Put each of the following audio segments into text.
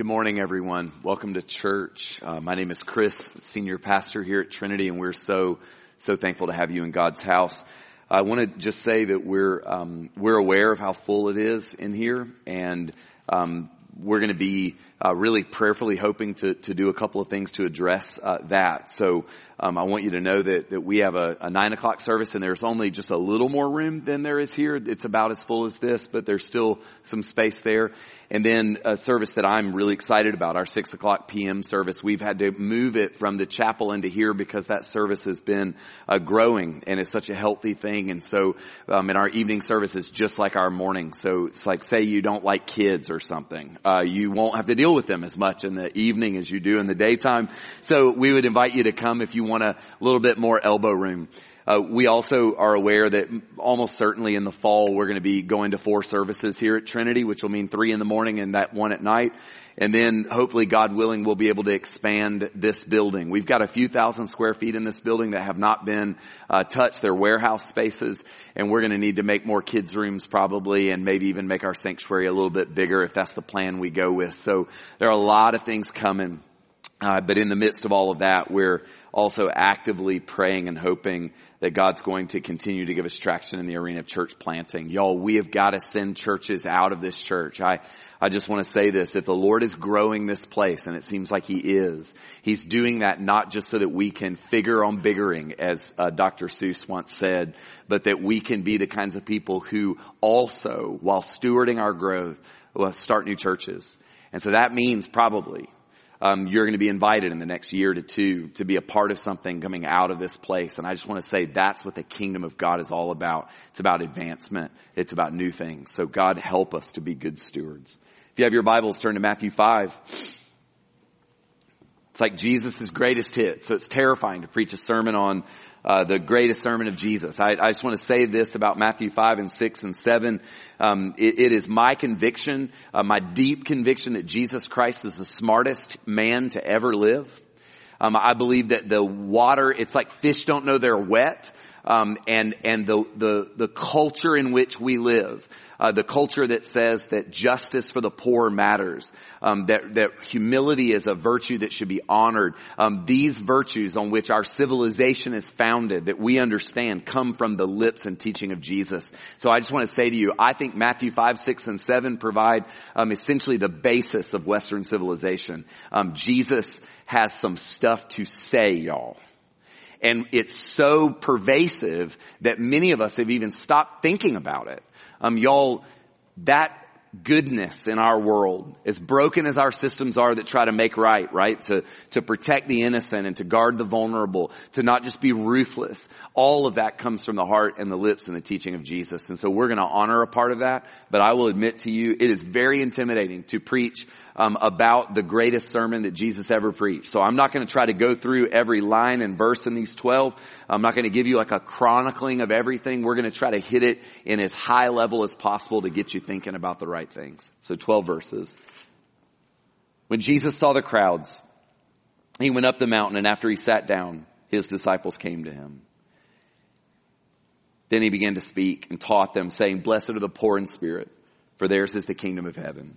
Good morning, everyone. Welcome to church. Uh, my name is Chris, senior pastor here at Trinity, and we're so so thankful to have you in God's house. I want to just say that we're um, we're aware of how full it is in here, and um, we're going to be uh, really prayerfully hoping to to do a couple of things to address uh, that. So um, I want you to know that, that we have a, a, nine o'clock service and there's only just a little more room than there is here. It's about as full as this, but there's still some space there. And then a service that I'm really excited about, our six o'clock PM service. We've had to move it from the chapel into here because that service has been uh, growing and it's such a healthy thing. And so, um, in our evening service is just like our morning. So it's like, say you don't like kids or something, uh, you won't have to deal with them as much in the evening as you do in the daytime. So we would invite you to come if you want a little bit more elbow room. Uh, we also are aware that almost certainly in the fall we're going to be going to four services here at Trinity, which will mean three in the morning and that one at night. And then hopefully God willing we'll be able to expand this building. We've got a few thousand square feet in this building that have not been uh, touched. They're warehouse spaces and we're going to need to make more kids rooms probably and maybe even make our sanctuary a little bit bigger if that's the plan we go with. So there are a lot of things coming. Uh, but in the midst of all of that, we're also actively praying and hoping that God's going to continue to give us traction in the arena of church planting. Y'all, we have got to send churches out of this church. I, I just want to say this. If the Lord is growing this place, and it seems like He is, He's doing that not just so that we can figure on biggering, as uh, Dr. Seuss once said, but that we can be the kinds of people who also, while stewarding our growth, will start new churches. And so that means probably um, you're going to be invited in the next year to two to be a part of something coming out of this place. And I just want to say that's what the kingdom of God is all about. It's about advancement. It's about new things. So God help us to be good stewards. If you have your Bibles, turn to Matthew 5. It's like Jesus' greatest hit. So it's terrifying to preach a sermon on uh, the greatest sermon of Jesus. I, I, just want to say this about Matthew 5 and 6 and 7. Um, it, it is my conviction, uh, my deep conviction that Jesus Christ is the smartest man to ever live. Um, I believe that the water, it's like fish don't know they're wet. Um, and and the the the culture in which we live, uh, the culture that says that justice for the poor matters, um, that that humility is a virtue that should be honored. Um, these virtues on which our civilization is founded, that we understand, come from the lips and teaching of Jesus. So I just want to say to you, I think Matthew five, six, and seven provide um, essentially the basis of Western civilization. Um, Jesus has some stuff to say, y'all. And it's so pervasive that many of us have even stopped thinking about it. Um, y'all, that goodness in our world, as broken as our systems are that try to make right, right? To, to protect the innocent and to guard the vulnerable, to not just be ruthless. All of that comes from the heart and the lips and the teaching of Jesus. And so we're going to honor a part of that, but I will admit to you, it is very intimidating to preach um, about the greatest sermon that Jesus ever preached. So I'm not going to try to go through every line and verse in these 12. I'm not going to give you like a chronicling of everything. We're going to try to hit it in as high level as possible to get you thinking about the right things. So 12 verses. When Jesus saw the crowds, he went up the mountain and after he sat down, his disciples came to him. Then he began to speak and taught them saying, blessed are the poor in spirit, for theirs is the kingdom of heaven.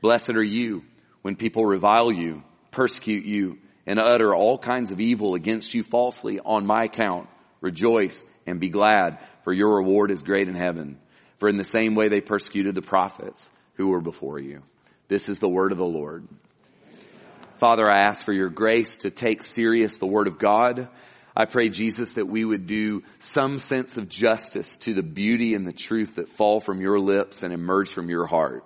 Blessed are you when people revile you, persecute you, and utter all kinds of evil against you falsely on my account. Rejoice and be glad, for your reward is great in heaven. For in the same way they persecuted the prophets who were before you. This is the word of the Lord. Father, I ask for your grace to take serious the word of God. I pray, Jesus, that we would do some sense of justice to the beauty and the truth that fall from your lips and emerge from your heart.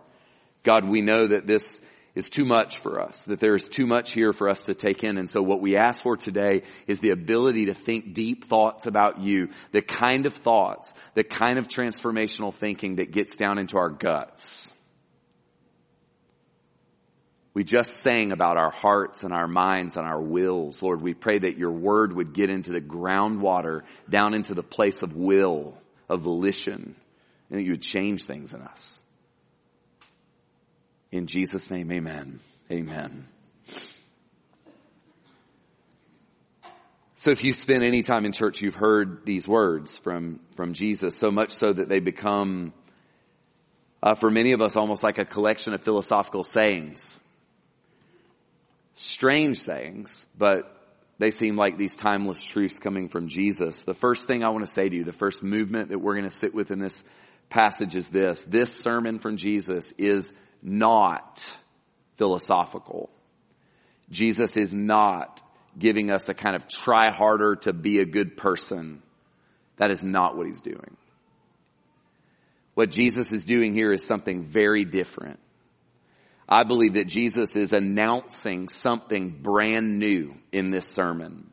God, we know that this is too much for us, that there is too much here for us to take in. And so what we ask for today is the ability to think deep thoughts about you, the kind of thoughts, the kind of transformational thinking that gets down into our guts. We just sang about our hearts and our minds and our wills. Lord, we pray that your word would get into the groundwater, down into the place of will, of volition, and that you would change things in us. In Jesus' name, amen. Amen. So if you spend any time in church, you've heard these words from, from Jesus, so much so that they become, uh, for many of us, almost like a collection of philosophical sayings strange sayings, but they seem like these timeless truths coming from Jesus. The first thing I want to say to you, the first movement that we're going to sit with in this passage is this. This sermon from Jesus is not philosophical. Jesus is not giving us a kind of try harder to be a good person. That is not what he's doing. What Jesus is doing here is something very different. I believe that Jesus is announcing something brand new in this sermon.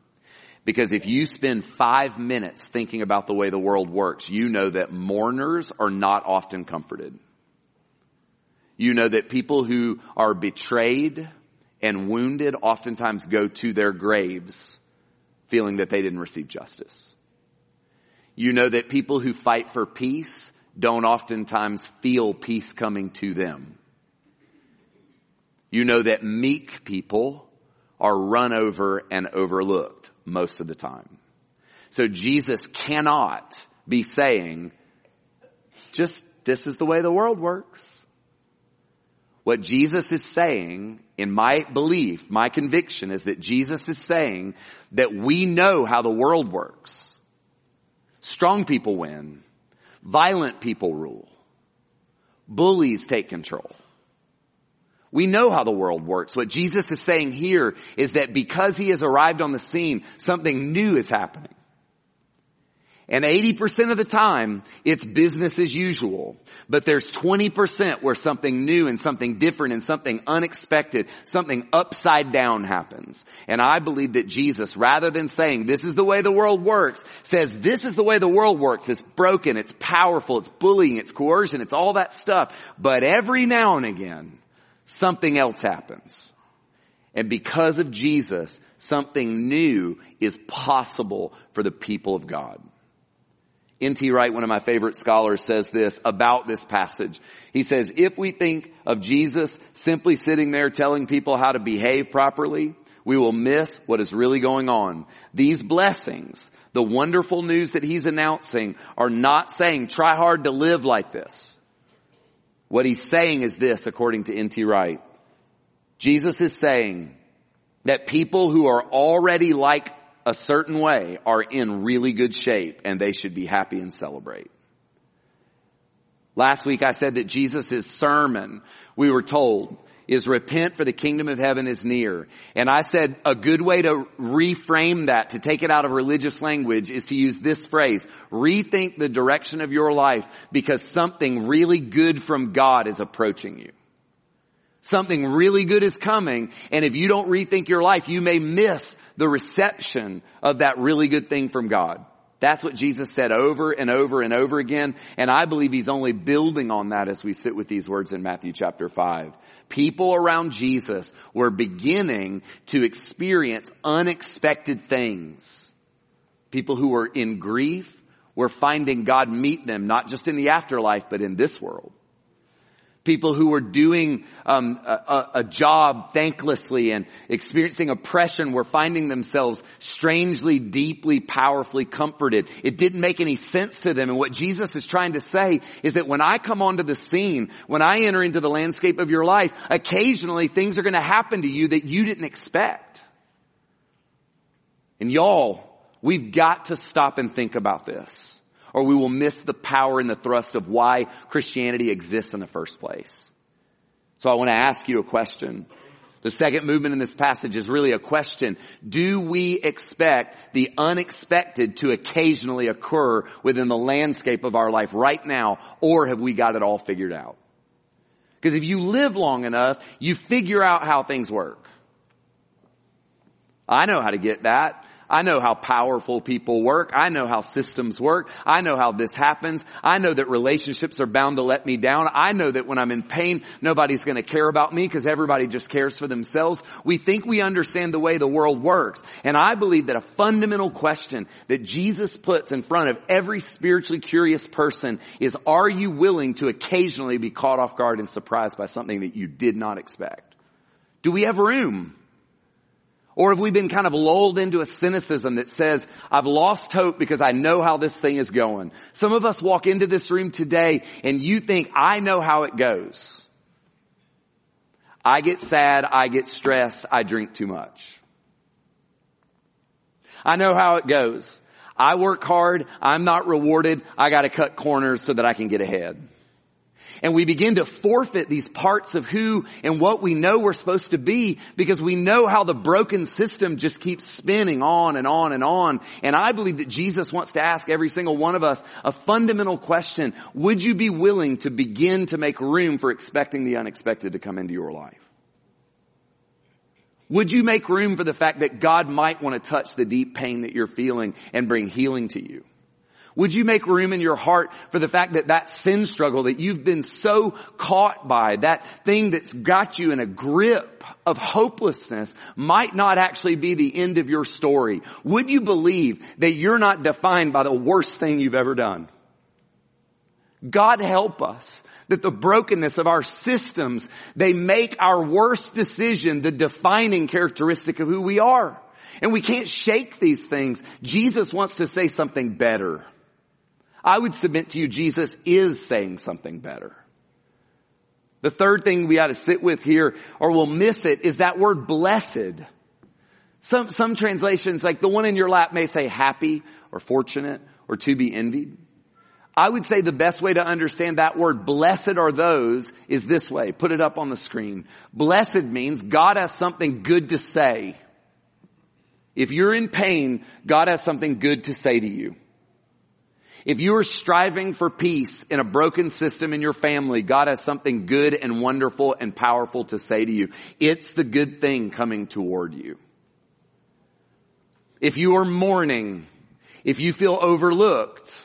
Because if you spend five minutes thinking about the way the world works, you know that mourners are not often comforted. You know that people who are betrayed and wounded oftentimes go to their graves feeling that they didn't receive justice. You know that people who fight for peace don't oftentimes feel peace coming to them. You know that meek people are run over and overlooked most of the time. So Jesus cannot be saying, just this is the way the world works. What Jesus is saying, in my belief, my conviction is that Jesus is saying that we know how the world works. Strong people win. Violent people rule. Bullies take control. We know how the world works. What Jesus is saying here is that because he has arrived on the scene, something new is happening. And 80% of the time, it's business as usual. But there's 20% where something new and something different and something unexpected, something upside down happens. And I believe that Jesus, rather than saying, this is the way the world works, says, this is the way the world works. It's broken, it's powerful, it's bullying, it's coercion, it's all that stuff. But every now and again, something else happens. And because of Jesus, something new is possible for the people of God. N.T. Wright, one of my favorite scholars, says this about this passage. He says, if we think of Jesus simply sitting there telling people how to behave properly, we will miss what is really going on. These blessings, the wonderful news that he's announcing, are not saying try hard to live like this. What he's saying is this, according to N.T. Wright. Jesus is saying that people who are already like a certain way are in really good shape and they should be happy and celebrate. Last week I said that Jesus' sermon, we were told, is repent for the kingdom of heaven is near. And I said a good way to reframe that, to take it out of religious language is to use this phrase, rethink the direction of your life because something really good from God is approaching you. Something really good is coming and if you don't rethink your life, you may miss the reception of that really good thing from God. That's what Jesus said over and over and over again. And I believe he's only building on that as we sit with these words in Matthew chapter 5. People around Jesus were beginning to experience unexpected things. People who were in grief were finding God meet them, not just in the afterlife, but in this world. People who were doing um, a, a, job thanklessly and experiencing oppression were finding themselves strangely, deeply, powerfully comforted. It didn't make any sense to them. And what Jesus is trying to say is that when I come onto the scene, when I enter into the landscape of your life, occasionally things are going to happen to you that you didn't expect. And y'all, we've got to stop and think about this or we will miss the power and the thrust of why Christianity exists in the first place. So I want to ask you a question. The second movement in this passage is really a question. Do we expect the unexpected to occasionally occur within the landscape of our life right now, or have we got it all figured out? Because if you live long enough, you figure out how things work. I know how to get that. I know how powerful people work. I know how systems work. I know how this happens. I know that relationships are bound to let me down. I know that when I'm in pain, nobody's going to care about me because everybody just cares for themselves. We think we understand the way the world works. And I believe that a fundamental question that Jesus puts in front of every spiritually curious person is, are you willing to occasionally be caught off guard and surprised by something that you did not expect? Do we have room? Or have we been kind of lulled into a cynicism that says, I've lost hope because I know how this thing is going. Some of us walk into this room today and you think, I know how it goes. I get sad, I get stressed, I drink too much. I know how it goes. I work hard, I'm not rewarded, I gotta cut corners so that I can get ahead and we begin to forfeit these parts of who and what we know we're supposed to be because we know how the broken system just keeps spinning on and on and on. And I believe that Jesus wants to ask every single one of us a fundamental question. Would you be willing to begin to make room for expecting the unexpected to come into your life? Would you make room for the fact that God might want to touch the deep pain that you're feeling and bring healing to you? Would you make room in your heart for the fact that that sin struggle that you've been so caught by, that thing that's got you in a grip of hopelessness might not actually be the end of your story? Would you believe that you're not defined by the worst thing you've ever done? God help us that the brokenness of our systems, they make our worst decision the defining characteristic of who we are. And we can't shake these things. Jesus wants to say something better. I would submit to you Jesus is saying something better. The third thing we ought to sit with here, or we'll miss it, is that word blessed. Some, some translations, like the one in your lap may say happy or fortunate or to be envied. I would say the best way to understand that word, blessed are those, is this way. Put it up on the screen. Blessed means God has something good to say. If you're in pain, God has something good to say to you. If you are striving for peace in a broken system in your family, God has something good and wonderful and powerful to say to you. It's the good thing coming toward you. If you are mourning, if you feel overlooked,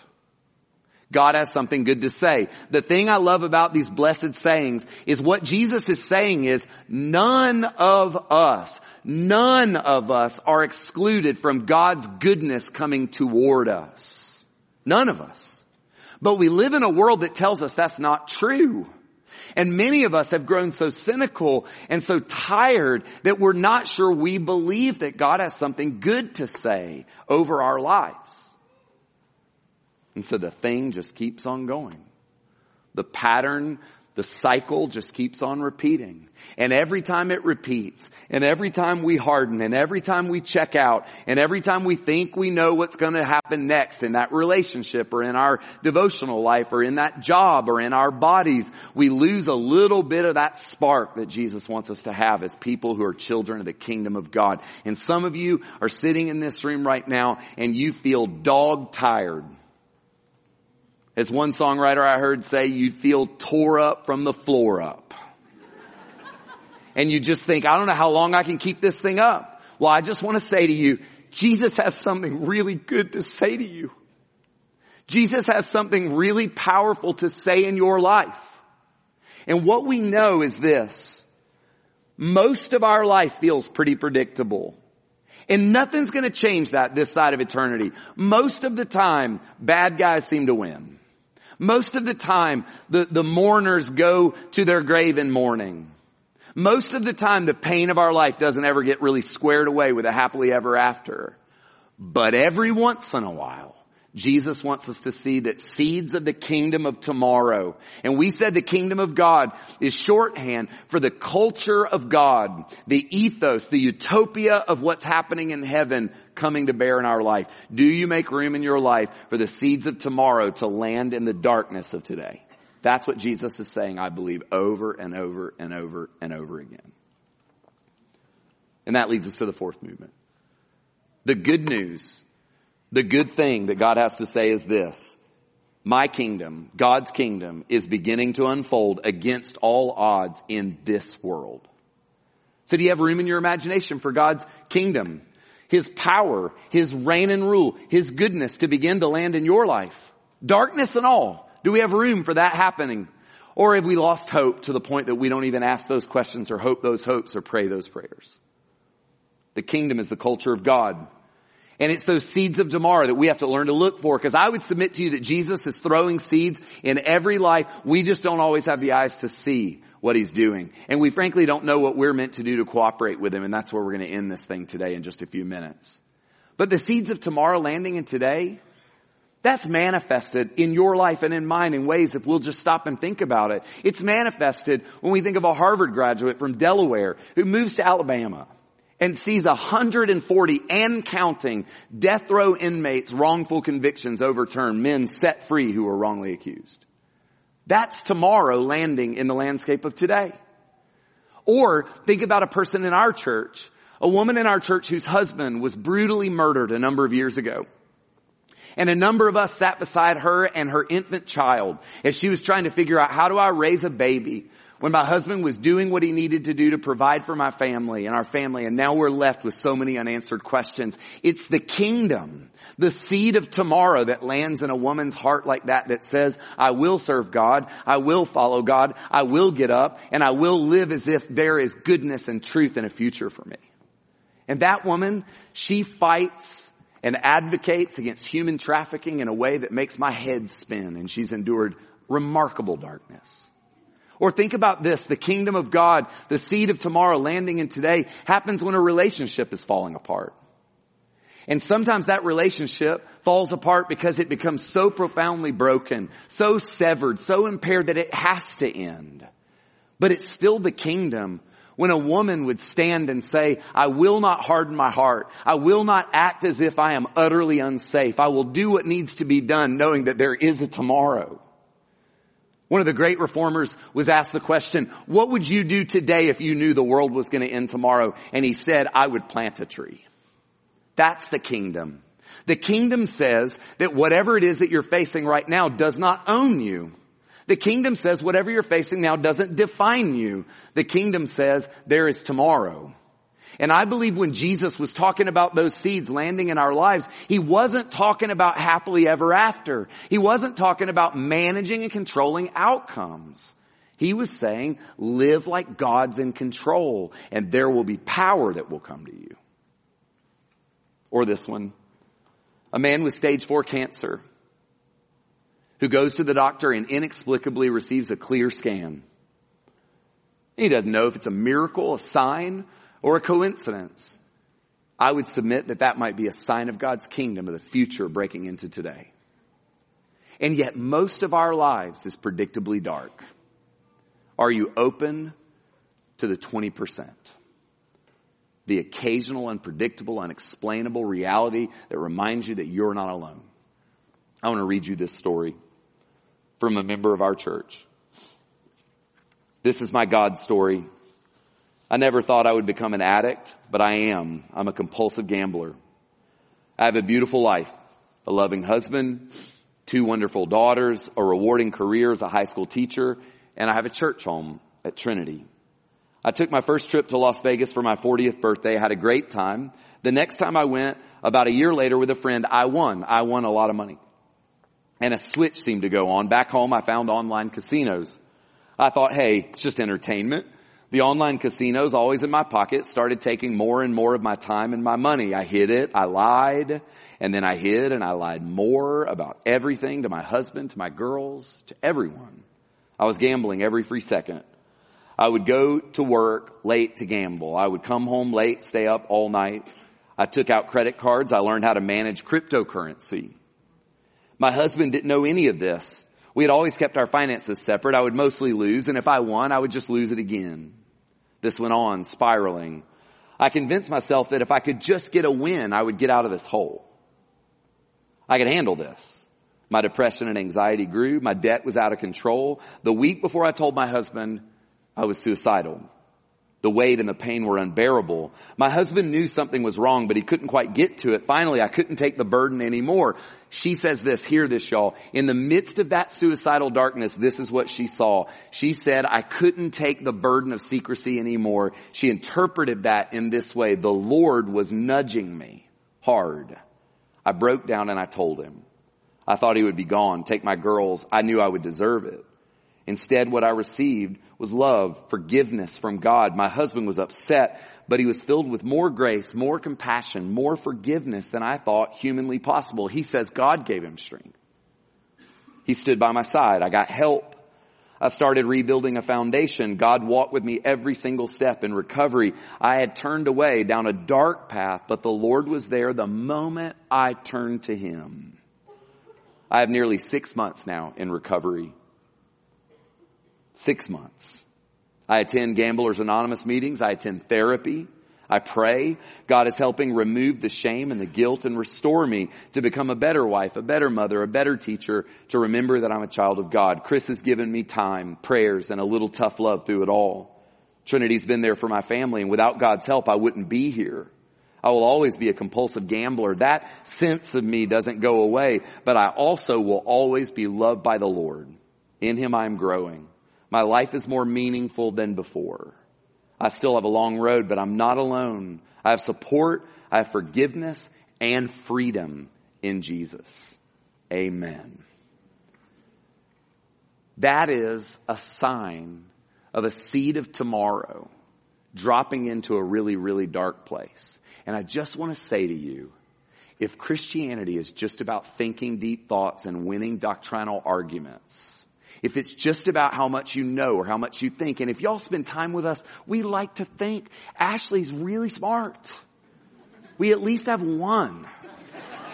God has something good to say. The thing I love about these blessed sayings is what Jesus is saying is none of us, none of us are excluded from God's goodness coming toward us. None of us. But we live in a world that tells us that's not true. And many of us have grown so cynical and so tired that we're not sure we believe that God has something good to say over our lives. And so the thing just keeps on going. The pattern the cycle just keeps on repeating. And every time it repeats, and every time we harden, and every time we check out, and every time we think we know what's going to happen next in that relationship, or in our devotional life, or in that job, or in our bodies, we lose a little bit of that spark that Jesus wants us to have as people who are children of the kingdom of God. And some of you are sitting in this room right now, and you feel dog tired as one songwriter I heard say, you'd feel tore up from the floor up. and you just think, I don't know how long I can keep this thing up. Well, I just want to say to you, Jesus has something really good to say to you. Jesus has something really powerful to say in your life. And what we know is this. Most of our life feels pretty predictable. And nothing's gonna change that this side of eternity. Most of the time, bad guys seem to win. Most of the time, the, the mourners go to their grave in mourning. Most of the time, the pain of our life doesn't ever get really squared away with a happily ever after. But every once in a while, Jesus wants us to see that seeds of the kingdom of tomorrow. And we said the kingdom of God is shorthand for the culture of God, the ethos, the utopia of what's happening in heaven coming to bear in our life. Do you make room in your life for the seeds of tomorrow to land in the darkness of today? That's what Jesus is saying, I believe, over and over and over and over again. And that leads us to the fourth movement. The good news the good thing that God has to say is this. My kingdom, God's kingdom, is beginning to unfold against all odds in this world. So do you have room in your imagination for God's kingdom? His power, His reign and rule, His goodness to begin to land in your life. Darkness and all. Do we have room for that happening? Or have we lost hope to the point that we don't even ask those questions or hope those hopes or pray those prayers? The kingdom is the culture of God. And it's those seeds of tomorrow that we have to learn to look for. Because I would submit to you that Jesus is throwing seeds in every life. We just don't always have the eyes to see what he's doing. And we frankly don't know what we're meant to do to cooperate with him. And that's where we're going to end this thing today in just a few minutes. But the seeds of tomorrow landing in today, that's manifested in your life and in mine in ways if we'll just stop and think about it. It's manifested when we think of a Harvard graduate from Delaware who moves to Alabama and sees 140 and counting death row inmates wrongful convictions overturned, men set free who were wrongly accused. That's tomorrow landing in the landscape of today. Or think about a person in our church, a woman in our church whose husband was brutally murdered a number of years ago. And a number of us sat beside her and her infant child as she was trying to figure out how do I raise a baby when my husband was doing what he needed to do to provide for my family and our family and now we're left with so many unanswered questions. It's the kingdom, the seed of tomorrow that lands in a woman's heart like that that says, I will serve God, I will follow God, I will get up, and I will live as if there is goodness and truth and a future for me. And that woman, she fights and advocates against human trafficking in a way that makes my head spin and she's endured remarkable darkness. Or think about this, the kingdom of God, the seed of tomorrow landing in today happens when a relationship is falling apart. And sometimes that relationship falls apart because it becomes so profoundly broken, so severed, so impaired that it has to end. But it's still the kingdom when a woman would stand and say, I will not harden my heart. I will not act as if I am utterly unsafe. I will do what needs to be done knowing that there is a tomorrow. One of the great reformers was asked the question, what would you do today if you knew the world was going to end tomorrow? And he said, I would plant a tree. That's the kingdom. The kingdom says that whatever it is that you're facing right now does not own you. The kingdom says whatever you're facing now doesn't define you. The kingdom says there is tomorrow. And I believe when Jesus was talking about those seeds landing in our lives, he wasn't talking about happily ever after. He wasn't talking about managing and controlling outcomes. He was saying, live like God's in control and there will be power that will come to you. Or this one. A man with stage four cancer who goes to the doctor and inexplicably receives a clear scan. He doesn't know if it's a miracle, a sign, or a coincidence. I would submit that that might be a sign of God's kingdom of the future breaking into today. And yet most of our lives is predictably dark. Are you open to the 20%? The occasional, unpredictable, unexplainable reality that reminds you that you're not alone. I want to read you this story from a member of our church. This is my God story. I never thought I would become an addict, but I am. I'm a compulsive gambler. I have a beautiful life, a loving husband, two wonderful daughters, a rewarding career as a high school teacher, and I have a church home at Trinity. I took my first trip to Las Vegas for my 40th birthday. I had a great time. The next time I went, about a year later with a friend, I won. I won a lot of money and a switch seemed to go on. Back home, I found online casinos. I thought, hey, it's just entertainment. The online casinos, always in my pocket, started taking more and more of my time and my money. I hid it, I lied, and then I hid and I lied more about everything to my husband, to my girls, to everyone. I was gambling every free second. I would go to work late to gamble. I would come home late, stay up all night. I took out credit cards. I learned how to manage cryptocurrency. My husband didn't know any of this. We had always kept our finances separate. I would mostly lose, and if I won, I would just lose it again. This went on, spiraling. I convinced myself that if I could just get a win, I would get out of this hole. I could handle this. My depression and anxiety grew. My debt was out of control. The week before I told my husband I was suicidal. The weight and the pain were unbearable. My husband knew something was wrong, but he couldn't quite get to it. Finally, I couldn't take the burden anymore. She says this, hear this y'all. In the midst of that suicidal darkness, this is what she saw. She said, I couldn't take the burden of secrecy anymore. She interpreted that in this way. The Lord was nudging me hard. I broke down and I told him. I thought he would be gone, take my girls. I knew I would deserve it. Instead, what I received was love, forgiveness from God. My husband was upset, but he was filled with more grace, more compassion, more forgiveness than I thought humanly possible. He says God gave him strength. He stood by my side. I got help. I started rebuilding a foundation. God walked with me every single step in recovery. I had turned away down a dark path, but the Lord was there the moment I turned to Him. I have nearly six months now in recovery. Six months. I attend Gamblers Anonymous meetings. I attend therapy. I pray. God is helping remove the shame and the guilt and restore me to become a better wife, a better mother, a better teacher, to remember that I'm a child of God. Chris has given me time, prayers, and a little tough love through it all. Trinity's been there for my family, and without God's help, I wouldn't be here. I will always be a compulsive gambler. That sense of me doesn't go away, but I also will always be loved by the Lord. In Him I am growing. My life is more meaningful than before. I still have a long road, but I'm not alone. I have support, I have forgiveness and freedom in Jesus. Amen. That is a sign of a seed of tomorrow dropping into a really, really dark place. And I just want to say to you, if Christianity is just about thinking deep thoughts and winning doctrinal arguments, if it's just about how much you know or how much you think, and if y'all spend time with us, we like to think Ashley's really smart. We at least have one.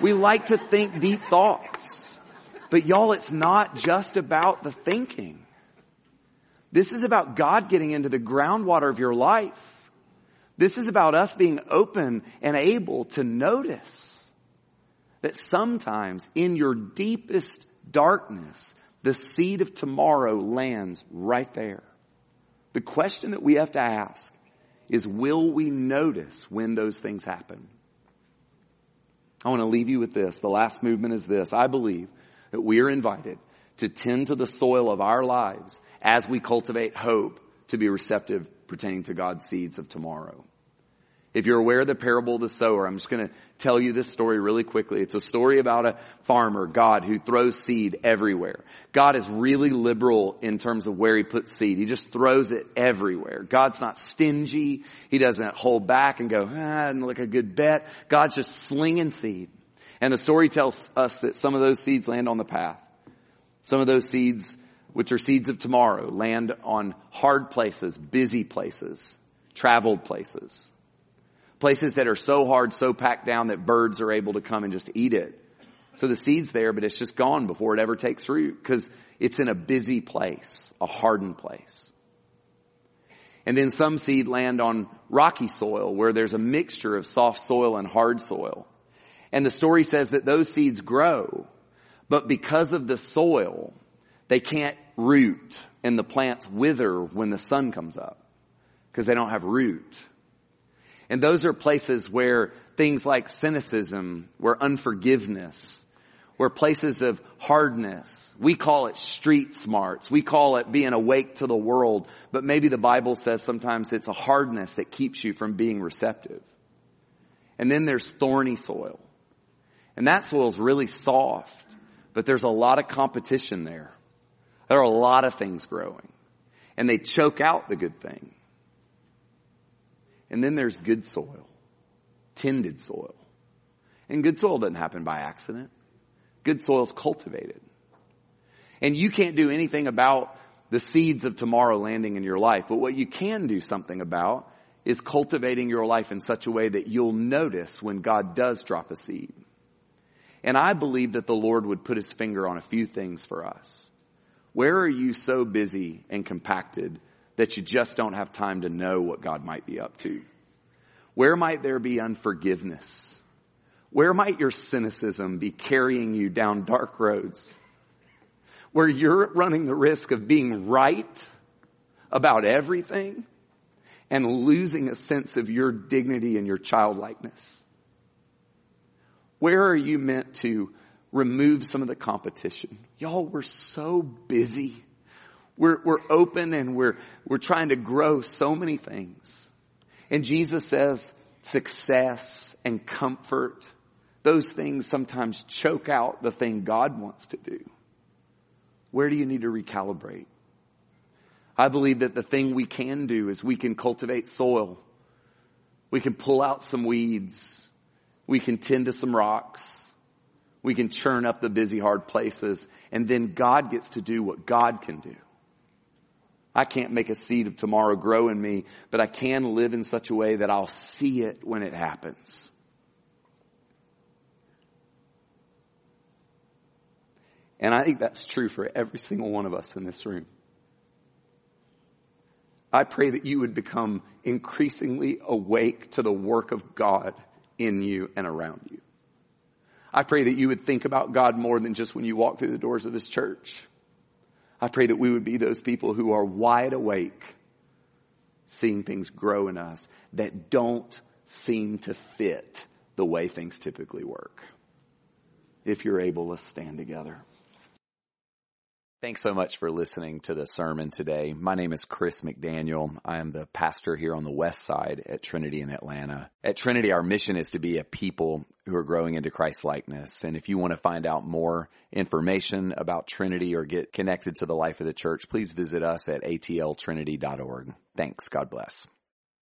We like to think deep thoughts. But y'all, it's not just about the thinking. This is about God getting into the groundwater of your life. This is about us being open and able to notice that sometimes in your deepest darkness, the seed of tomorrow lands right there. The question that we have to ask is will we notice when those things happen? I want to leave you with this. The last movement is this. I believe that we are invited to tend to the soil of our lives as we cultivate hope to be receptive pertaining to God's seeds of tomorrow. If you're aware of the parable of the sower, I'm just going to tell you this story really quickly. It's a story about a farmer, God, who throws seed everywhere. God is really liberal in terms of where he puts seed. He just throws it everywhere. God's not stingy. He doesn't hold back and go, ah, and look a good bet. God's just slinging seed. And the story tells us that some of those seeds land on the path. Some of those seeds, which are seeds of tomorrow, land on hard places, busy places, traveled places. Places that are so hard, so packed down that birds are able to come and just eat it. So the seed's there, but it's just gone before it ever takes root because it's in a busy place, a hardened place. And then some seed land on rocky soil where there's a mixture of soft soil and hard soil. And the story says that those seeds grow, but because of the soil, they can't root and the plants wither when the sun comes up because they don't have root. And those are places where things like cynicism, where unforgiveness, where places of hardness, we call it street smarts. We call it being awake to the world. But maybe the Bible says sometimes it's a hardness that keeps you from being receptive. And then there's thorny soil. And that soil is really soft, but there's a lot of competition there. There are a lot of things growing. And they choke out the good thing. And then there's good soil, tended soil. And good soil doesn't happen by accident. Good soil is cultivated. And you can't do anything about the seeds of tomorrow landing in your life, but what you can do something about is cultivating your life in such a way that you'll notice when God does drop a seed. And I believe that the Lord would put his finger on a few things for us. Where are you so busy and compacted that you just don't have time to know what God might be up to? Where might there be unforgiveness? Where might your cynicism be carrying you down dark roads? Where you're running the risk of being right about everything and losing a sense of your dignity and your childlikeness? Where are you meant to remove some of the competition? Y'all, we're so busy. We're, we're open and we're, we're trying to grow so many things. And Jesus says success and comfort, those things sometimes choke out the thing God wants to do. Where do you need to recalibrate? I believe that the thing we can do is we can cultivate soil. We can pull out some weeds. We can tend to some rocks. We can churn up the busy, hard places. And then God gets to do what God can do. I can't make a seed of tomorrow grow in me, but I can live in such a way that I'll see it when it happens. And I think that's true for every single one of us in this room. I pray that you would become increasingly awake to the work of God in you and around you. I pray that you would think about God more than just when you walk through the doors of His church. I pray that we would be those people who are wide awake, seeing things grow in us that don't seem to fit the way things typically work. If you're able, let's stand together. Thanks so much for listening to the sermon today. My name is Chris McDaniel. I am the pastor here on the west side at Trinity in Atlanta. At Trinity, our mission is to be a people who are growing into Christ likeness. And if you want to find out more information about Trinity or get connected to the life of the church, please visit us at atltrinity.org. Thanks. God bless.